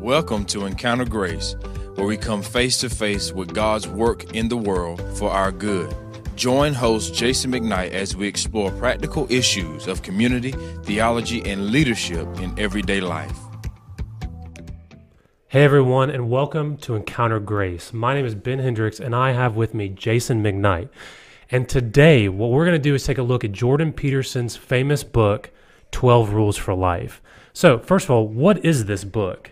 Welcome to Encounter Grace, where we come face to face with God's work in the world for our good. Join host Jason McKnight as we explore practical issues of community, theology, and leadership in everyday life. Hey everyone, and welcome to Encounter Grace. My name is Ben Hendricks, and I have with me Jason McKnight. And today, what we're going to do is take a look at Jordan Peterson's famous book, 12 Rules for Life. So, first of all, what is this book?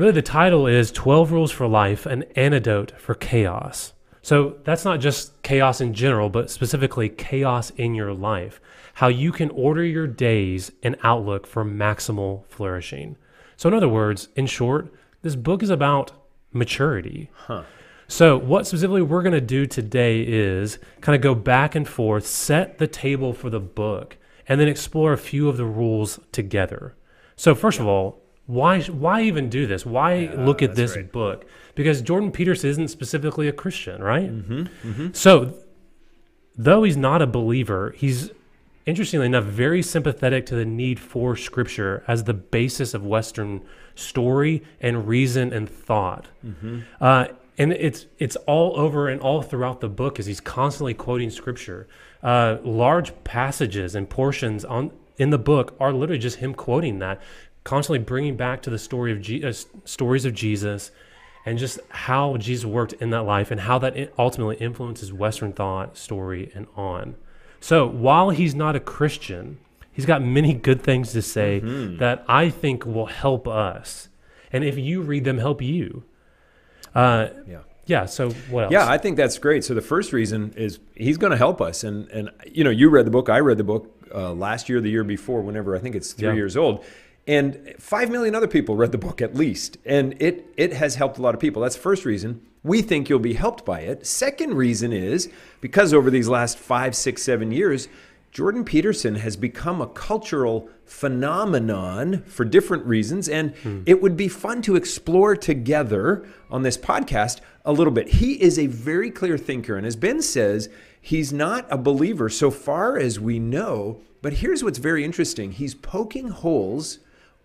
Really, the title is 12 Rules for Life An Antidote for Chaos. So, that's not just chaos in general, but specifically chaos in your life. How you can order your days and outlook for maximal flourishing. So, in other words, in short, this book is about maturity. Huh. So, what specifically we're going to do today is kind of go back and forth, set the table for the book, and then explore a few of the rules together. So, first of all, why why even do this? Why yeah, look at this right. book? Because Jordan Peterson isn't specifically a Christian, right? Mm-hmm, mm-hmm. So, though he's not a believer, he's interestingly enough very sympathetic to the need for Scripture as the basis of Western story and reason and thought. Mm-hmm. Uh, and it's it's all over and all throughout the book as he's constantly quoting scripture. Uh, large passages and portions on in the book are literally just him quoting that, constantly bringing back to the story of Je- uh, stories of Jesus, and just how Jesus worked in that life and how that ultimately influences Western thought, story, and on. So while he's not a Christian, he's got many good things to say mm-hmm. that I think will help us, and if you read them, help you. Uh, yeah. Yeah. So what else? Yeah, I think that's great. So the first reason is he's going to help us, and and you know, you read the book, I read the book uh, last year, the year before, whenever I think it's three yeah. years old, and five million other people read the book at least, and it it has helped a lot of people. That's the first reason. We think you'll be helped by it. Second reason is because over these last five, six, seven years, Jordan Peterson has become a cultural phenomenon for different reasons, and hmm. it would be fun to explore together on this podcast a little bit. He is a very clear thinker, and as Ben says, he's not a believer so far as we know. But here's what's very interesting he's poking holes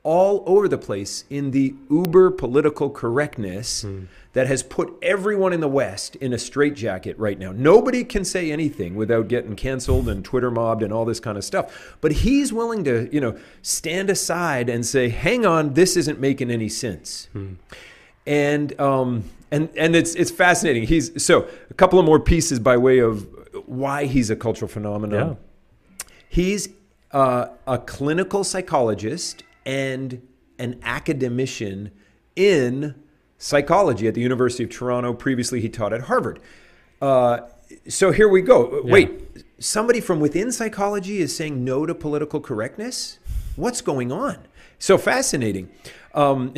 all over the place in the uber political correctness mm. that has put everyone in the West in a straitjacket right now. Nobody can say anything without getting canceled and Twitter mobbed and all this kind of stuff. But he's willing to, you know, stand aside and say, "Hang on, this isn't making any sense." Mm. And um, and and it's it's fascinating. He's so a couple of more pieces by way of why he's a cultural phenomenon. Yeah. He's uh, a clinical psychologist and an academician in psychology at the University of Toronto. Previously, he taught at Harvard. Uh, so here we go. Yeah. Wait, somebody from within psychology is saying no to political correctness? What's going on? So fascinating. Um,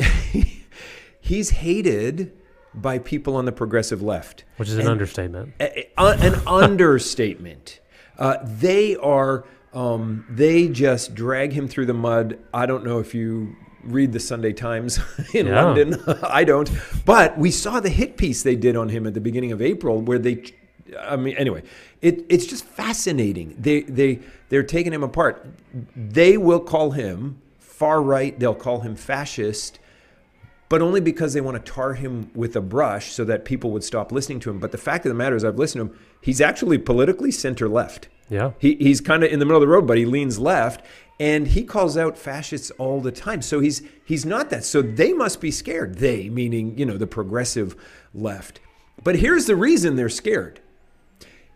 he's hated by people on the progressive left, which is an and, understatement. A, a, an understatement. Uh, they are um, they just drag him through the mud. I don't know if you read the Sunday Times in yeah. London. I don't. But we saw the hit piece they did on him at the beginning of April where they I mean anyway, it, it's just fascinating. They they they're taking him apart. They will call him far right, they'll call him fascist, but only because they want to tar him with a brush so that people would stop listening to him. But the fact of the matter is I've listened to him, he's actually politically center left. Yeah. He, he's kind of in the middle of the road, but he leans left and he calls out fascists all the time. So he's he's not that. So they must be scared. They meaning, you know, the progressive left. But here's the reason they're scared.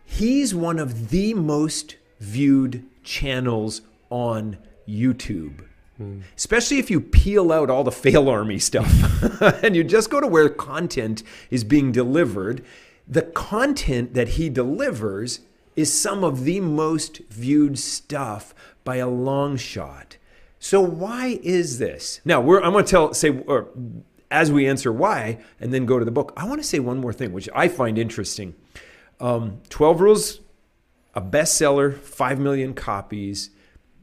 He's one of the most viewed channels on YouTube. Hmm. Especially if you peel out all the FailArmy stuff and you just go to where content is being delivered, the content that he delivers is some of the most viewed stuff by a long shot. So why is this? Now I'm going to tell say or as we answer why and then go to the book. I want to say one more thing which I find interesting. Um, Twelve Rules, a bestseller, five million copies.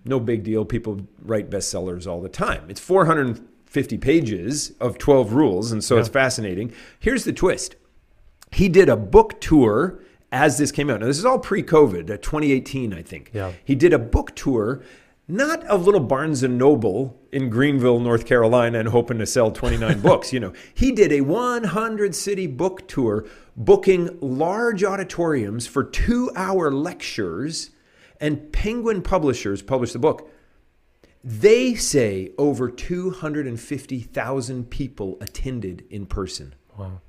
No big deal. People write bestsellers all the time. It's 450 pages of 12 rules, and so yeah. it's fascinating. Here's the twist. He did a book tour as this came out. Now, this is all pre COVID, uh, 2018, I think. Yeah. He did a book tour not of little Barnes and Noble in Greenville, North Carolina, and hoping to sell 29 books. You know, he did a 100 city book tour, booking large auditoriums for two hour lectures, and Penguin Publishers published the book. They say over 250,000 people attended in person. Wow.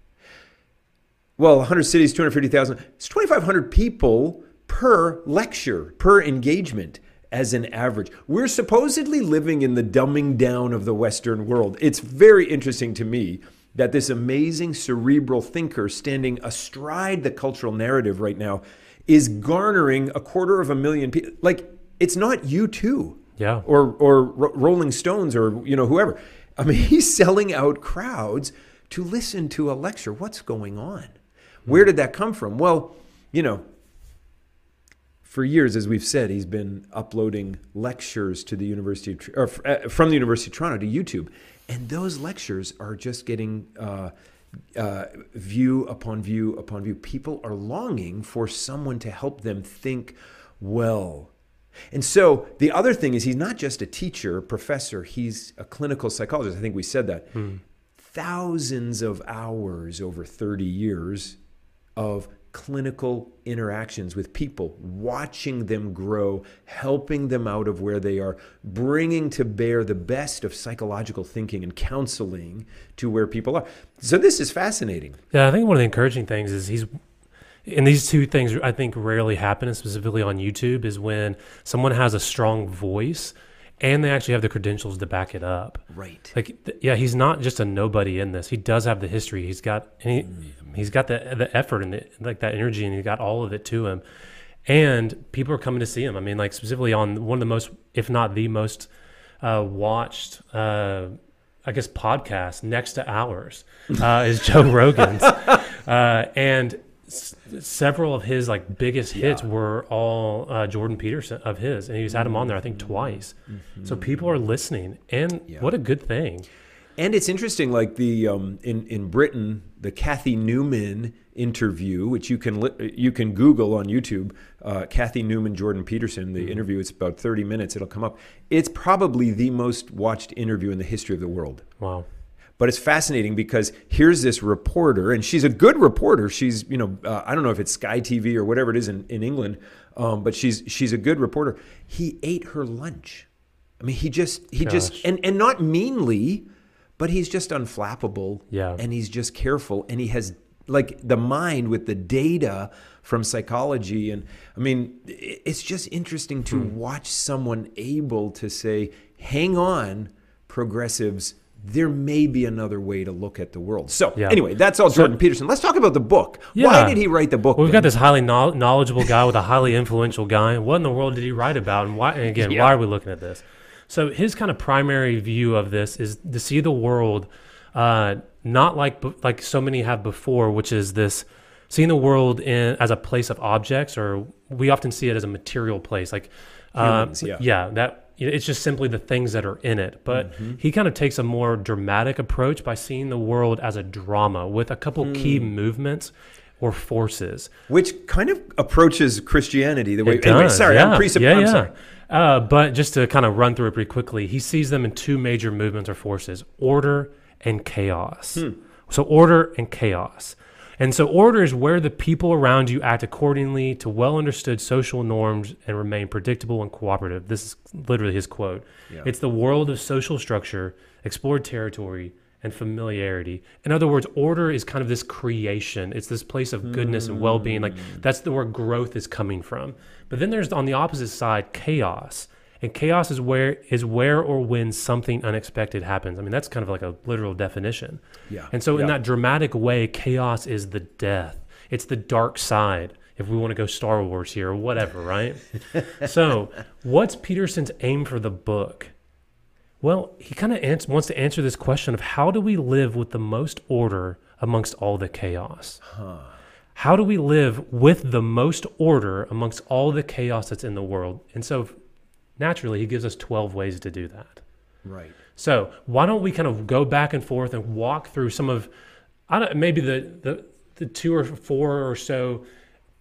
Well, 100 cities, 250,000. It's 2,500 people per lecture, per engagement as an average. We're supposedly living in the dumbing down of the Western world. It's very interesting to me that this amazing cerebral thinker standing astride the cultural narrative right now is garnering a quarter of a million people. Like, it's not U2. Yeah. or or Ro- Rolling Stones or you know whoever. I mean, he's selling out crowds to listen to a lecture. What's going on? Where did that come from? Well, you know, for years, as we've said, he's been uploading lectures to the University of, or uh, from the University of Toronto to YouTube, and those lectures are just getting. Uh, uh, view upon view upon view. People are longing for someone to help them think well. And so the other thing is, he's not just a teacher, professor, he's a clinical psychologist. I think we said that. Thousands of hours over 30 years of clinical interactions with people, watching them grow, helping them out of where they are, bringing to bear the best of psychological thinking and counseling to where people are. So this is fascinating. Yeah, I think one of the encouraging things is he's, and these two things I think rarely happen, specifically on YouTube, is when someone has a strong voice and they actually have the credentials to back it up. Right. Like, th- yeah, he's not just a nobody in this. He does have the history. He's got, and he, he's got the the effort and the, like that energy, and he got all of it to him. And people are coming to see him. I mean, like specifically on one of the most, if not the most, uh, watched, uh, I guess, podcast next to ours uh, is Joe Rogan's, uh, and s- several of his like biggest hits were all uh, Jordan Peterson of his, and he's had him on there I think twice. So people are listening, and what a good thing. And it's interesting, like the um, in in Britain, the Cathy Newman interview, which you can li- you can Google on YouTube, uh, Cathy Newman, Jordan Peterson. The interview it's about thirty minutes. It'll come up. It's probably the most watched interview in the history of the world. Wow. But it's fascinating because here's this reporter, and she's a good reporter. She's, you know, uh, I don't know if it's Sky TV or whatever it is in, in England, um, but she's she's a good reporter. He ate her lunch. I mean, he just he just and and not meanly, but he's just unflappable. Yeah. and he's just careful, and he has like the mind with the data from psychology, and I mean, it's just interesting to Hmm. watch someone able to say, "Hang on, progressives." There may be another way to look at the world. So, Yeah. anyway, that's all Jordan Peterson. Let's talk about the book. Yeah. Why did he write the book? Well, we've got this highly knowledgeable guy with a highly influential guy. What in the world did he write about? And why? And again, Yeah. why are we looking at this? So his kind of primary view of this is to see the world uh, not like like so many have before, which is this seeing the world in as a place of objects, or we often see it as a material place, like uh, Humans, yeah. yeah, that it's just simply the things that are in it. But Mm-hmm. he kind of takes a more dramatic approach by seeing the world as a drama with a couple key Hmm. movements or forces. which kind of approaches Christianity the way. It anyway, sorry, yeah. I'm, presupp- yeah, I'm yeah. sorry. Uh, but just to kind of run through it pretty quickly, he sees them in two major movements or forces: order and chaos. Hmm. So order and chaos. And so order is where the people around you act accordingly to well understood social norms and remain predictable and cooperative. This is literally his quote. Yeah. It's the world of social structure, explored territory, and familiarity. In other words, order is kind of this creation. It's this place of goodness and well-being. Like hmm. that's the where growth is coming from. But then there's on the opposite side chaos. And chaos is where is where or when something unexpected happens. I mean, that's kind of like a literal definition. Yeah. And so in that dramatic way, chaos is the death. It's the dark side. If we want to go Star Wars here or whatever, right? so, what's Peterson's aim for the book? Well, he kind of wants to answer this question of how do we live with the most order amongst all the chaos? How do we live with the most order amongst all the chaos that's in the world? And so, naturally, he gives us 12 ways to do that. Right. So why don't we kind of go back and forth and walk through some of, I don't maybe the the the two or four or so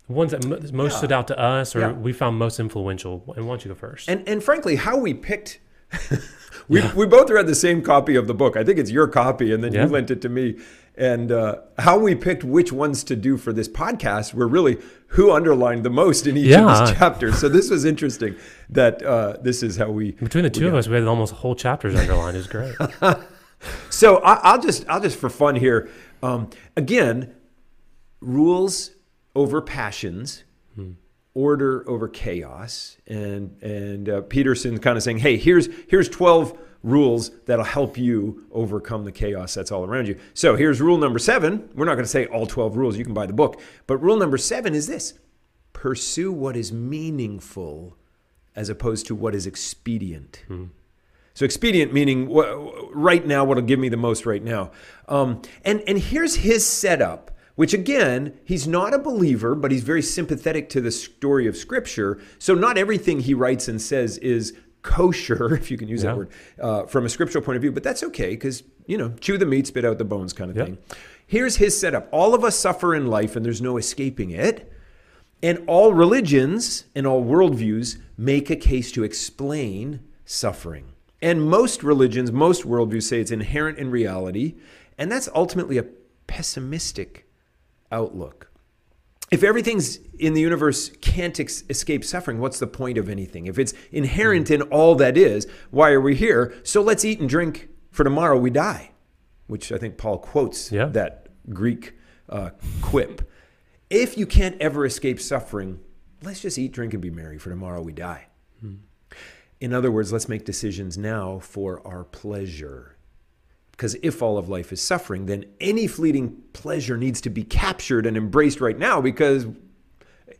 ones that mo- most Yeah. stood out to us or Yeah. we found most influential. And why don't you go first? And and frankly, how we picked, we we both read the same copy of the book. I think it's your copy, and then Yeah. you lent it to me. And uh, how we picked which ones to do for this podcast were really who underlined the most in each of these chapters. So this was interesting that uh, this is how we. Between the two of us, we had almost whole chapters underlined. It was great. So I, I'll just I'll just for fun here. Um, again, rules over passions, order over chaos, and and uh, Peterson kind of saying, hey, here's here's twelve rules that'll help you overcome the chaos that's all around you. So here's rule number seven. We're not going to say all twelve rules. You can buy the book, but rule number seven is this: pursue what is meaningful, as opposed to what is expedient. So expedient meaning right now, what'll give me the most right now. Um, and and here's his setup, which again, he's not a believer, but he's very sympathetic to the story of Scripture. So not everything he writes and says is kosher, if you can use Yeah. that word, uh, from a scriptural point of view. But that's okay because you know, chew the meat, spit out the bones, kind of Yeah. thing. Here's his setup: all of us suffer in life, and there's no escaping it. And all religions and all worldviews make a case to explain suffering. And most religions, most worldviews say it's inherent in reality. And that's ultimately a pessimistic outlook. If everything's in the universe can't ex- escape suffering, what's the point of anything? If it's inherent in all that is, why are we here? So let's eat and drink, for tomorrow we die, which I think Paul quotes Yeah. that Greek uh, quip. If you can't ever escape suffering, let's just eat, drink, and be merry, for tomorrow we die. In other words, let's make decisions now for our pleasure. Because if all of life is suffering, then any fleeting pleasure needs to be captured and embraced right now. Because,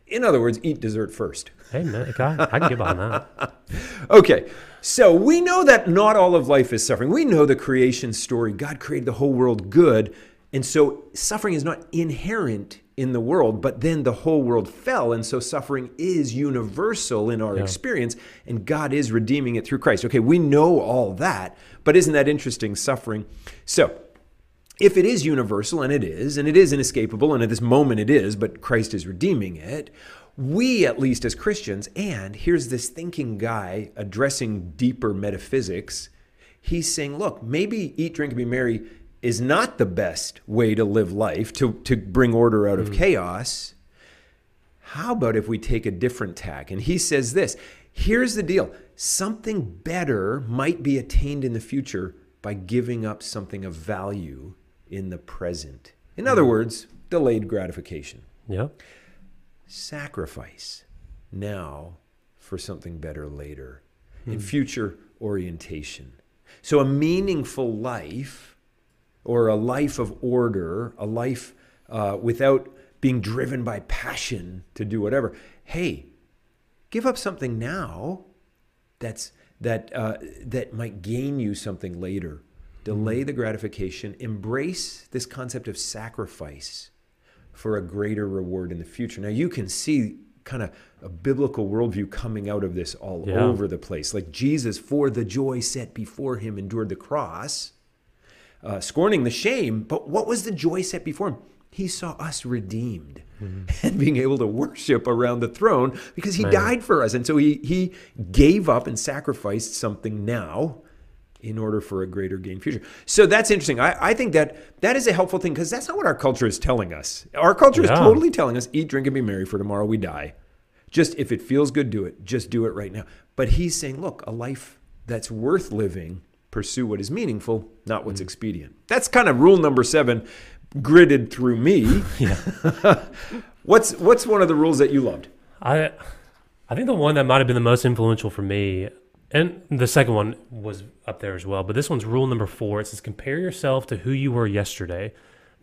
in other words, eat dessert first. hey, man, I, I can get behind that. Okay, so we know that not all of life is suffering. We know the creation story. God created the whole world good. And so suffering is not inherent in the world, but then the whole world fell. And so suffering is universal in our Yeah. experience, and God is redeeming it through Christ. Okay, we know all that, but isn't that interesting? Suffering. So, if it is universal, and it is, and it is inescapable, and at this moment it is, but Christ is redeeming it, we, at least as Christians, and here's this thinking guy addressing deeper metaphysics, he's saying, look, maybe eat, drink, and be merry is not the best way to live life, to, to bring order out of hmm. chaos. How about if we take a different tack? And he says this here's the deal something better might be attained in the future by giving up something of value in the present. In other hmm. words, delayed gratification. Yeah. Sacrifice now for something better later in hmm. future orientation. So, a meaningful life or a life of order, a life uh, without being driven by passion to do whatever. Hey, give up something now that's that uh, that might gain you something later. Delay the gratification. Embrace this concept of sacrifice for a greater reward in the future. Now you can see kind of a biblical worldview coming out of this all Yeah. over the place. Like Jesus, for the joy set before him, endured the cross uh, scorning the shame. But what was the joy set before him? He saw us redeemed and being able to worship around the throne because he died for us. And so he, he gave up and sacrificed something now in order for a greater gain future. So that's interesting. I, I think that that is a helpful thing because that's not what our culture is telling us. Our culture Yeah. is totally telling us eat, drink, and be merry, for tomorrow we die. Just if it feels good, do it. Just do it right now. But he's saying, look, a life that's worth living, pursue what is meaningful, not what's mm. expedient. That's kind of rule number seven, gridded through me. what's what's one of the rules that you loved? I I think the one that might have been the most influential for me, and the second one was up there as well. But this one's rule number four. It says compare yourself to who you were yesterday,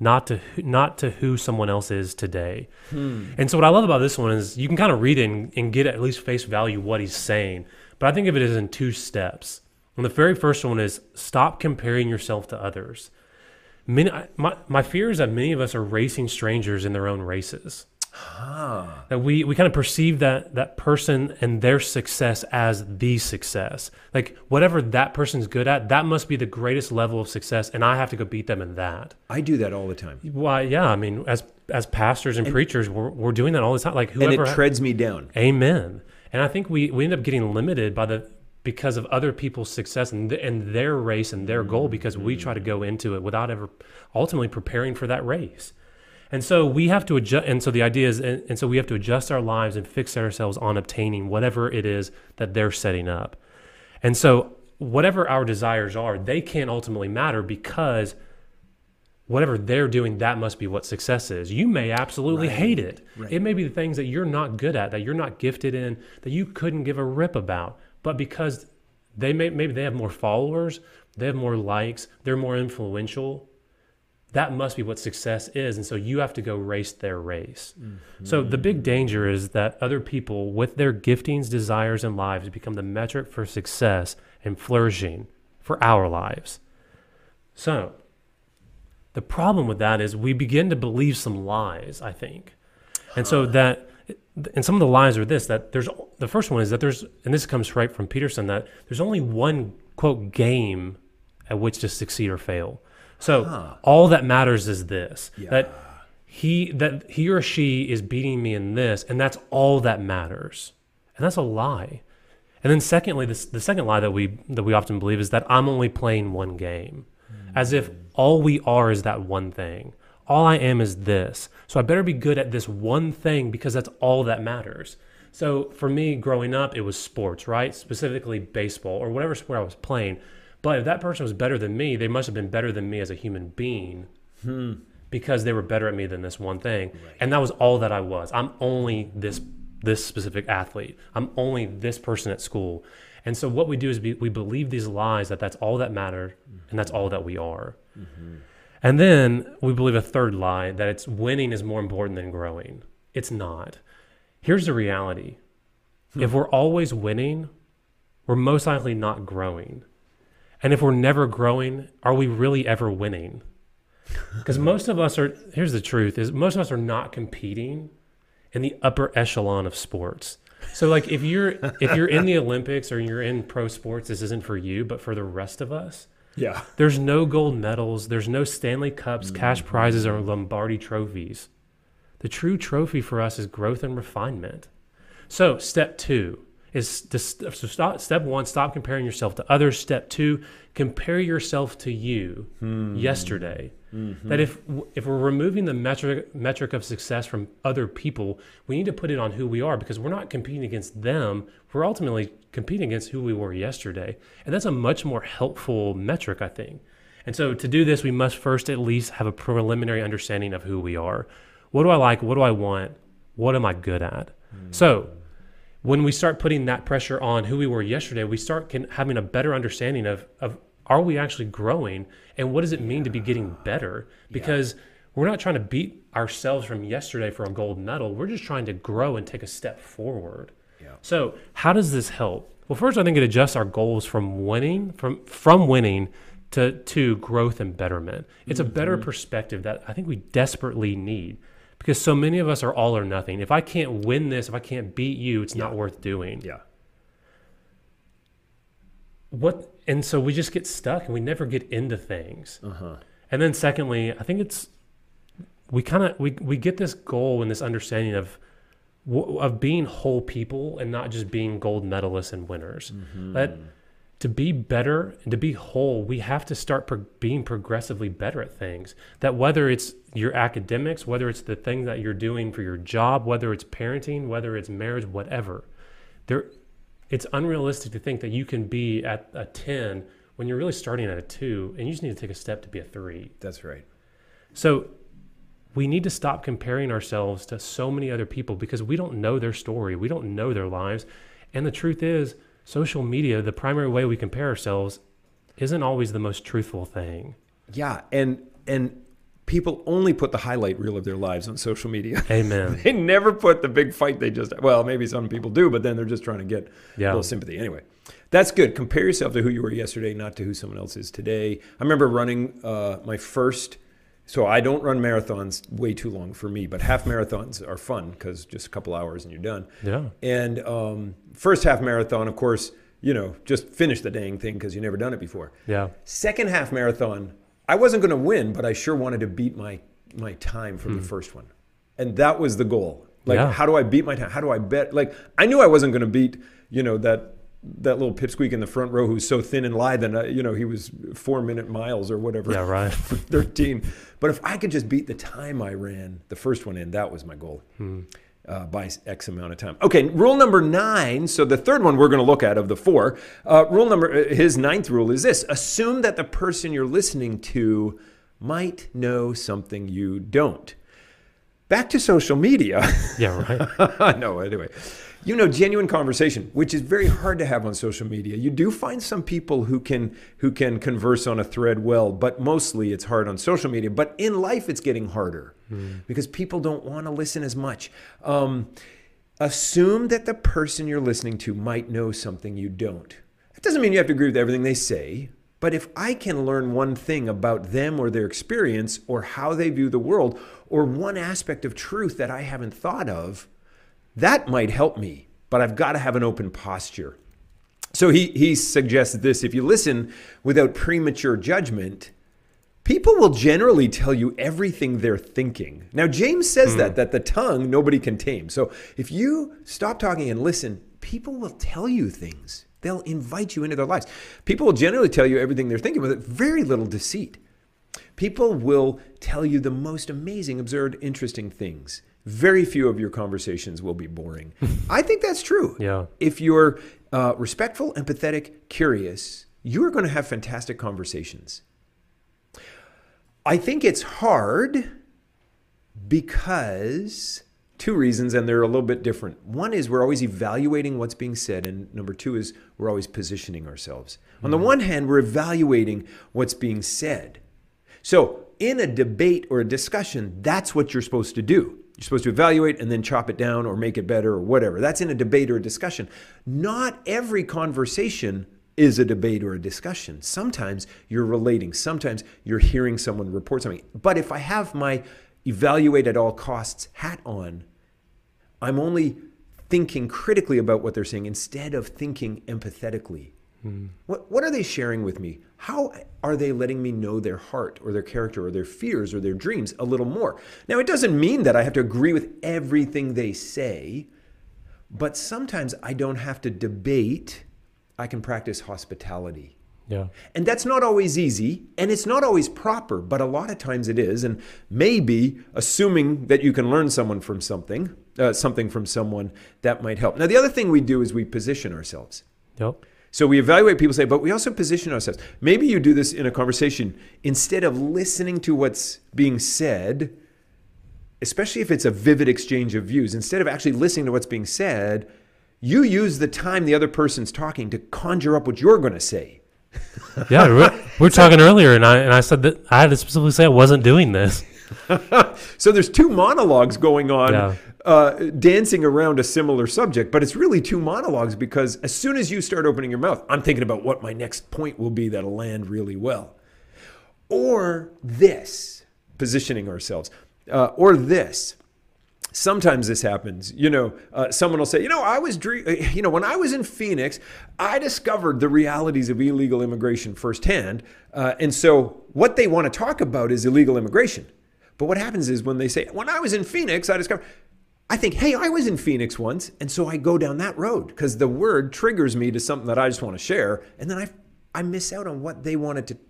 not to who- not to who someone else is today. Hmm. And so what I love about this one is you can kind of read it and, and get at least face value what he's saying. But I think of it as in two steps. And the very first one is stop comparing yourself to others. Many, my, my fear is that many of us are racing strangers in their own races. That we, we kind of perceive that that person and their success as the success. Like whatever that person's good at, that must be the greatest level of success, and I have to go beat them in that. I do that all the time. Why? Yeah, I mean, as as pastors and, preachers, we're, we're doing that all the time. Like And whoever, it treads me down. Amen. And I think we, we end up getting limited by the because of other people's success and, th- and their race and their goal because we try to go mm-hmm. into it without ever ultimately preparing for that race. And so we have to adjust. And so the idea is, and, and so we have to adjust our lives and fix ourselves on obtaining whatever it is that they're setting up. And so whatever our desires are, they can't ultimately matter because whatever they're doing, that must be what success is. You may absolutely hate it. It may be the things that you're not good at, that you're not gifted in, that you couldn't give a rip about. But because they may maybe they have more followers, they have more likes, they're more influential. That must be what success is. And so you have to go race their race. Mm-hmm. So the big danger is that other people with their giftings, desires, and lives become the metric for success and flourishing for our lives. So the problem with that is we begin to believe some lies, I think. And so that, and some of the lies are this that there's, the first one is that there's, and this comes right from Peterson, that there's only one, quote, game at which to succeed or fail. So all that matters is this that he, that he or she is beating me in this, and that's all that matters. And that's a lie. And then secondly, this, the second lie that we that we often believe is that I'm only playing one game, as if hmm. all we are is that one thing. All I am is this. So I better be good at this one thing because that's all that matters. So for me, growing up, it was sports, right? Specifically baseball or whatever sport I was playing. But if that person was better than me, they must have been better than me as a human being hmm. because they were better at me than this one thing. And that was all that I was. I'm only this this specific athlete. I'm only this person at school. And so what we do is be, we believe these lies that that's all that matters and that's mm-hmm. all that we are. Mm-hmm. And then we believe a third lie that it's winning is more important than growing. It's not. Here's the reality. Hmm. If we're always winning, we're most likely not growing. And if we're never growing, are we really ever winning? Because most of us are, here's the truth, is most of us are not competing in the upper echelon of sports. So like if you're if you're in the Olympics or you're in pro sports, this isn't for you, but for the rest of us, Yeah. there's no gold medals, there's no Stanley Cups, cash mm. prizes, or Lombardi trophies. The true trophy for us is growth and refinement. So, step two is to so stop, step one, stop comparing yourself to others. Step two, compare yourself to you hmm. yesterday. Mm-hmm. That if if we're removing the metric metric of success from other people, we need to put it on who we are because we're not competing against them. We're ultimately competing against who we were yesterday, and that's a much more helpful metric, I think. And so to do this, we must first at least have a preliminary understanding of who we are. What do I like? What do I want? What am I good at? Mm. So when we start putting that pressure on who we were yesterday, we start can, having a better understanding of, of are we actually growing and what does it mean to be getting better? Because we're not trying to beat ourselves from yesterday for a gold medal. We're just trying to grow and take a step forward. Yeah. So how does this help? Well, first I think it adjusts our goals from winning from from winning to to growth and betterment. It's a mm-hmm. better perspective that I think we desperately need because so many of us are all or nothing. If I can't win this, if I can't beat you, it's not worth doing. Yeah. What and so we just get stuck and we never get into things. Uh-huh. And then secondly, I think it's we kind of we we get this goal and this understanding of of being whole people and not just being gold medalists and winners. That to be better and to be whole, we have to start pro- being progressively better at things. That whether it's your academics, whether it's the thing that you're doing for your job, whether it's parenting, whether it's marriage, whatever, there, it's unrealistic to think that you can be at a 10 when you're really starting at a 2 and you just need to take a step to be a 3. That's right. So we need to stop comparing ourselves to so many other people because we don't know their story. We don't know their lives. And the truth is, social media, the primary way we compare ourselves, isn't always the most truthful thing. Yeah, and and people only put the highlight reel of their lives on social media. Amen. they never put the big fight they just well, maybe some people do, but then they're just trying to get Yeah. a little sympathy. Anyway, that's good. Compare yourself to who you were yesterday, not to who someone else is today. I remember running uh, my first So I don't run marathons way too long for me, but half marathons are fun because just a couple hours and you're done. Yeah. And um, first half marathon, of course, you know, just finish the dang thing because you never done it before. Yeah. Second half marathon, I wasn't going to win, but I sure wanted to beat my my time from the first one, and that was the goal. Like, Yeah. how do I beat my time? How do I bet? Like, I knew I wasn't going to beat, you know, that that little pipsqueak in the front row who's so thin and lithe, and uh, you know, he was four minute miles or whatever. Yeah, right. for 13. But if I could just beat the time I ran the first one in, that was my goal. Uh, by X amount of time. Okay, rule number nine. So the third one we're going to look at of the four. Uh, rule number, uh, his ninth rule is this: assume that the person you're listening to might know something you don't. Back to social media. Yeah, right. no, anyway. You know, genuine conversation, which is very hard to have on social media. You do find some people who can who can converse on a thread well, but mostly it's hard on social media. But in life, it's getting harder because people don't want to listen as much. Um, assume that the person you're listening to might know something you don't. That doesn't mean you have to agree with everything they say. But if I can learn one thing about them or their experience or how they view the world or one aspect of truth that I haven't thought of, that might help me. But I've got to have an open posture. So he, he suggests this if you listen without premature judgment, people will generally tell you everything they're thinking. Now, James says that, hmm. that the tongue nobody can tame. So if you stop talking and listen, people will tell you things. They'll invite you into their lives. People will generally tell you everything they're thinking with very little deceit. People will tell you the most amazing, absurd, interesting things. Very few of your conversations will be boring. I think that's true. Yeah. If you're uh, respectful, empathetic, curious, you're going to have fantastic conversations. I think it's hard because two reasons, and they're a little bit different. One is we're always evaluating what's being said, and number two is we're always positioning ourselves. On the one hand, we're evaluating what's being said. So, in a debate or a discussion, that's what you're supposed to do. You're supposed to evaluate and then chop it down or make it better or whatever. That's in a debate or a discussion. Not every conversation is a debate or a discussion. Sometimes you're relating, sometimes you're hearing someone report something. But if I have my evaluate at all costs hat on, I'm only thinking critically about what they're saying instead of thinking empathetically. What, what are they sharing with me? How are they letting me know their heart or their character or their fears or their dreams a little more? Now, it doesn't mean that I have to agree with everything they say, but sometimes I don't have to debate. I can practice hospitality. Yeah. And that's not always easy, and it's not always proper, but a lot of times it is. And maybe assuming that you can learn someone from something, uh, something from someone that might help. Now, the other thing we do is we position ourselves. Yep. So we evaluate people say, but we also position ourselves. Maybe you do this in a conversation instead of listening to what's being said, especially if it's a vivid exchange of views, instead of actually listening to what's being said, you use the time the other person's talking to conjure up what you're going to say. Yeah. we we were talking earlier, and I and I said that I had to specifically say I wasn't doing this. So there's two monologues going on, Yeah. Uh, dancing around a similar subject, but it's really two monologues because as soon as you start opening your mouth, I'm thinking about what my next point will be that'll land really well. Or this, positioning ourselves, uh, or this. Sometimes this happens. You know, uh, someone will say, you know, I was, uh, you know, when I was in Phoenix, I discovered the realities of illegal immigration firsthand. Uh, and so what they want to talk about is illegal immigration. But what happens is when they say, when I was in Phoenix, I discovered, I think, hey, I was in Phoenix once. And so I go down that road because the word triggers me to something that I just want to share. And then I, I miss out on what they wanted to hmm.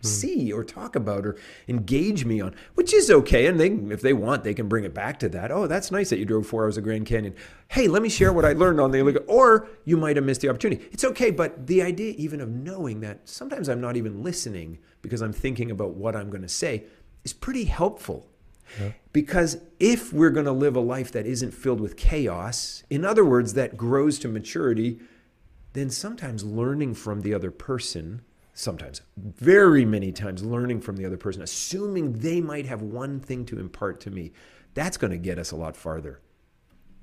see or talk about or engage me on, which is okay. And they, if they want, they can bring it back to that. Oh, that's nice that you drove four hours of Grand Canyon. Hey, let me share what I learned on the illegal. Or you might have missed the opportunity. It's okay, but the idea even of knowing that sometimes I'm not even listening because I'm thinking about what I'm going to say is pretty helpful. Because if we're going to live a life that isn't filled with chaos, in other words, that grows to maturity, then sometimes learning from the other person, sometimes, very many times, learning from the other person, assuming they might have one thing to impart to me, that's going to get us a lot farther.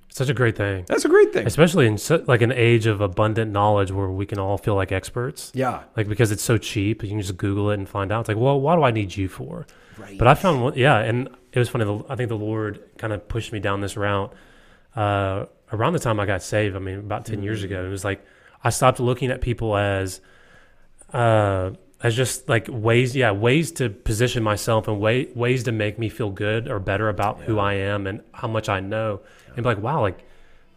Such a great thing, That's a great thing. especially in so, like an age of abundant knowledge where we can all feel like experts. Yeah. Like because it's so cheap, you can just Google it and find out. It's like, well, what do I need you for? Right. But I found one, yeah, and it was funny. the- I think the Lord kind of pushed me down this route uh, around the time I got saved. I mean, about 10 years ago. It was like I stopped looking at people as uh, as just like ways, yeah, ways to position myself and way, ways to make me feel good or better about who I am and how much I know, and be like, wow, like,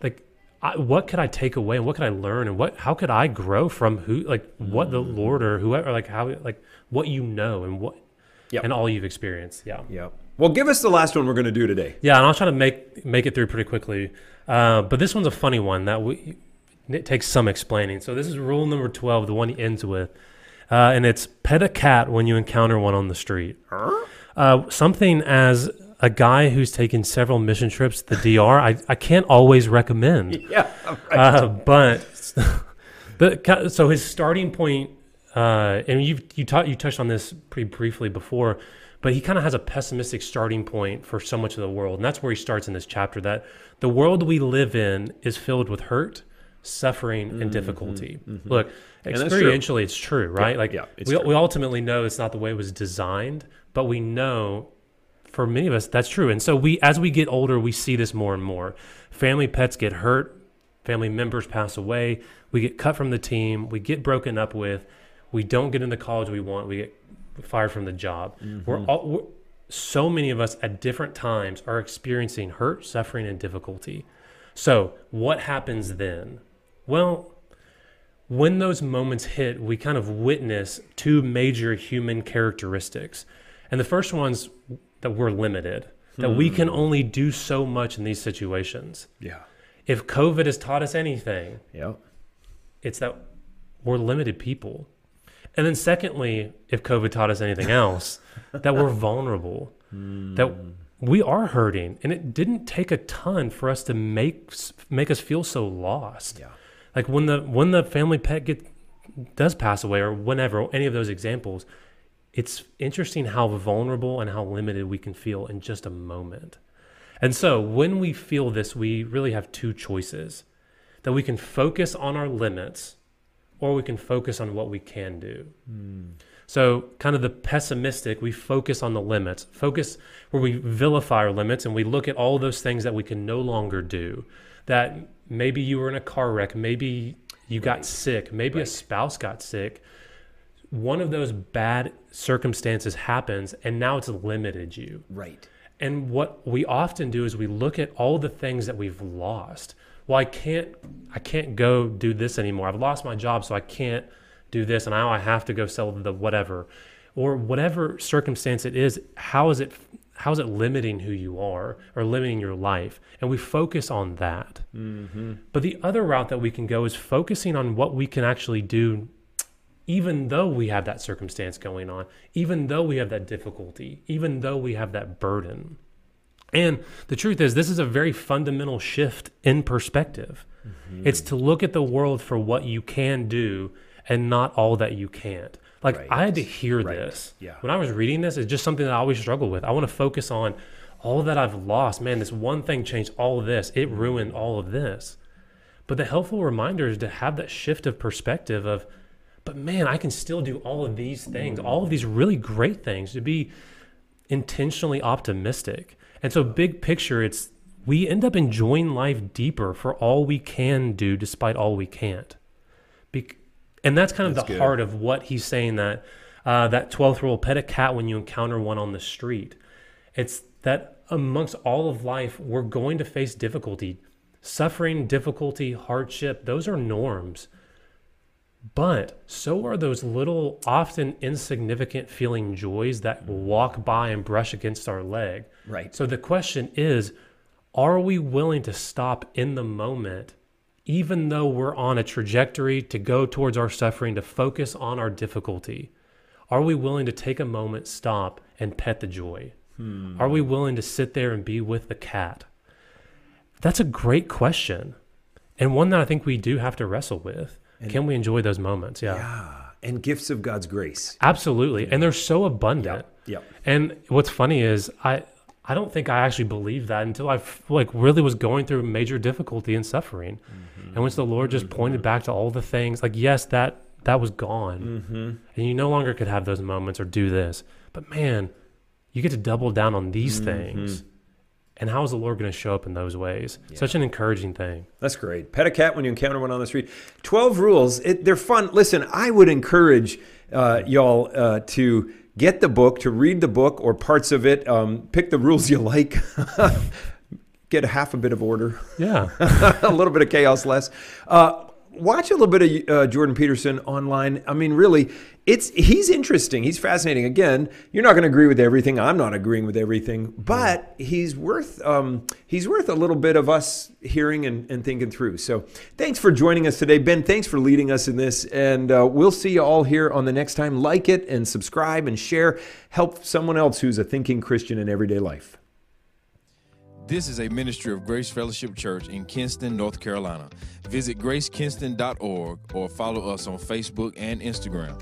like, I, what could I take away and what could I learn and what, how could I grow from who, like, what the Lord or whoever, like, how, like, what you know and what, Yep. and all you've experienced, yeah. Yep. Well, give us the last one we're going to do today. Yeah, and I'll try to make make it through pretty quickly. Uh, but this one's a funny one that we, it takes some explaining. So this is rule number twelve, the one he ends with, uh, and it's pet a cat when you encounter one on the street. Uh, something as a guy who's taken several mission trips to the DR, I, I can't always recommend. Yeah. Uh, but the so his starting point, uh, and you you taught you touched on this pretty briefly before, but he kind of has a pessimistic starting point for so much of the world, and that's where he starts in this chapter. That the world we live in is filled with hurt, suffering, and difficulty. Look, that's true. experientially, it's true, right? like yeah, we true. we ultimately know it's not the way it was designed, but we know for many of us that's true and so we as we get older we see this more and more family pets get hurt family members pass away we get cut from the team we get broken up with we don't get in the college we want we get fired from the job we're mm-hmm. all we're, so many of us at different times are experiencing hurt suffering and difficulty so what happens then well when those moments hit, we kind of witness two major human characteristics. And the first one's that we're limited, that we can hmm. only do so much in these situations. Yeah. If COVID has taught us anything, Yep. it's that we're limited people. And then, secondly, if COVID taught us anything else, that we're vulnerable, hmm. that we are hurting. And it didn't take a ton for us to make, make us feel so lost Yeah. like when the when the family pet get does pass away or whenever any of those examples it's interesting how vulnerable and how limited we can feel in just a moment and so when we feel this we really have two choices that we can focus on our limits or we can focus on what we can do. Hmm. So kind of the pessimistic we focus on the limits. Focus where we vilify our limits and we look at all those things that we can no longer do. That maybe you were in a car wreck maybe you got sick maybe a spouse got sick. One of those bad circumstances happens and now it's limited you. Right. and what we often do is we look at all the things that we've lost. Well, I can't I can't go do this anymore. I've lost my job, so I can't do this and now I have to go sell the whatever. Or whatever circumstance it is, how is it how is it limiting who you are or limiting your life? And we focus on that. Mm-hmm. But the other route that we can go is focusing on what we can actually do even though we have that circumstance going on, even though we have that difficulty, even though we have that burden. And the truth is, this is a very fundamental shift in perspective. Mm-hmm. It's to look at the world for what you can do and not all that you can't. Like, Right. I had to hear Right. this. Yeah. When I was reading this, it's just something that I always struggle with. I want to focus on all that I've lost. Man, this one thing changed all of this, it mm-hmm. ruined all of this. But the helpful reminder is to have that shift of perspective of, but man, I can still do all of these things, all of these really great things, to be intentionally optimistic. And so, big picture, it's we end up enjoying life deeper for all we can do despite all we can't. Bec- and that's kind of That's the good. heart of what he's saying that uh, that 12th rule pet a cat when you encounter one on the street. It's that amongst all of life, we're going to face difficulty. Suffering, difficulty, hardship, those are norms. But so are those little, often insignificant feeling joys that mm-hmm. walk by and brush against our leg. Right. So the question is are we willing to stop in the moment, even though we're on a trajectory to go towards our suffering, to focus on our difficulty? Are we willing to take a moment, stop, and pet the joy? Hmm. Are we willing to sit there and be with the cat? That's a great question, and one that I think we do have to wrestle with. Can we enjoy those moments? Yeah, Ah, and gifts of God's grace. absolutely. And they're so abundant. Yep. And what's funny is I I don't think I actually believed that until I like really was going through major difficulty and suffering, mm-hmm. and once the Lord just mm-hmm. pointed back to all the things, like yes, that that was gone, mm-hmm. and you no longer could have those moments or do this, but man, you get to double down on these things. And how is the Lord going to show up in those ways? Such an encouraging thing. That's great. Pet a cat when you encounter one on the street. 12 rules. It, they're fun. Listen, I would encourage uh, y'all uh, to get the book, to read the book or parts of it. Um, pick the rules you like. get a half a bit of order, Yeah. a little bit of chaos less. Uh, watch a little bit of uh, Jordan Peterson online. I mean, really, it's he's interesting. He's fascinating. Again, you're not going to agree with everything. I'm not agreeing with everything, but he's worth um, he's worth a little bit of us hearing and, and thinking through. So, thanks for joining us today, Ben. Thanks for leading us in this, and uh, we'll see you all here on the next time. Like it and subscribe and share. Help someone else who's a thinking Christian in everyday life. This is a ministry of Grace Fellowship Church in Kinston, North Carolina. Visit gracekinston.org or follow us on Facebook and Instagram.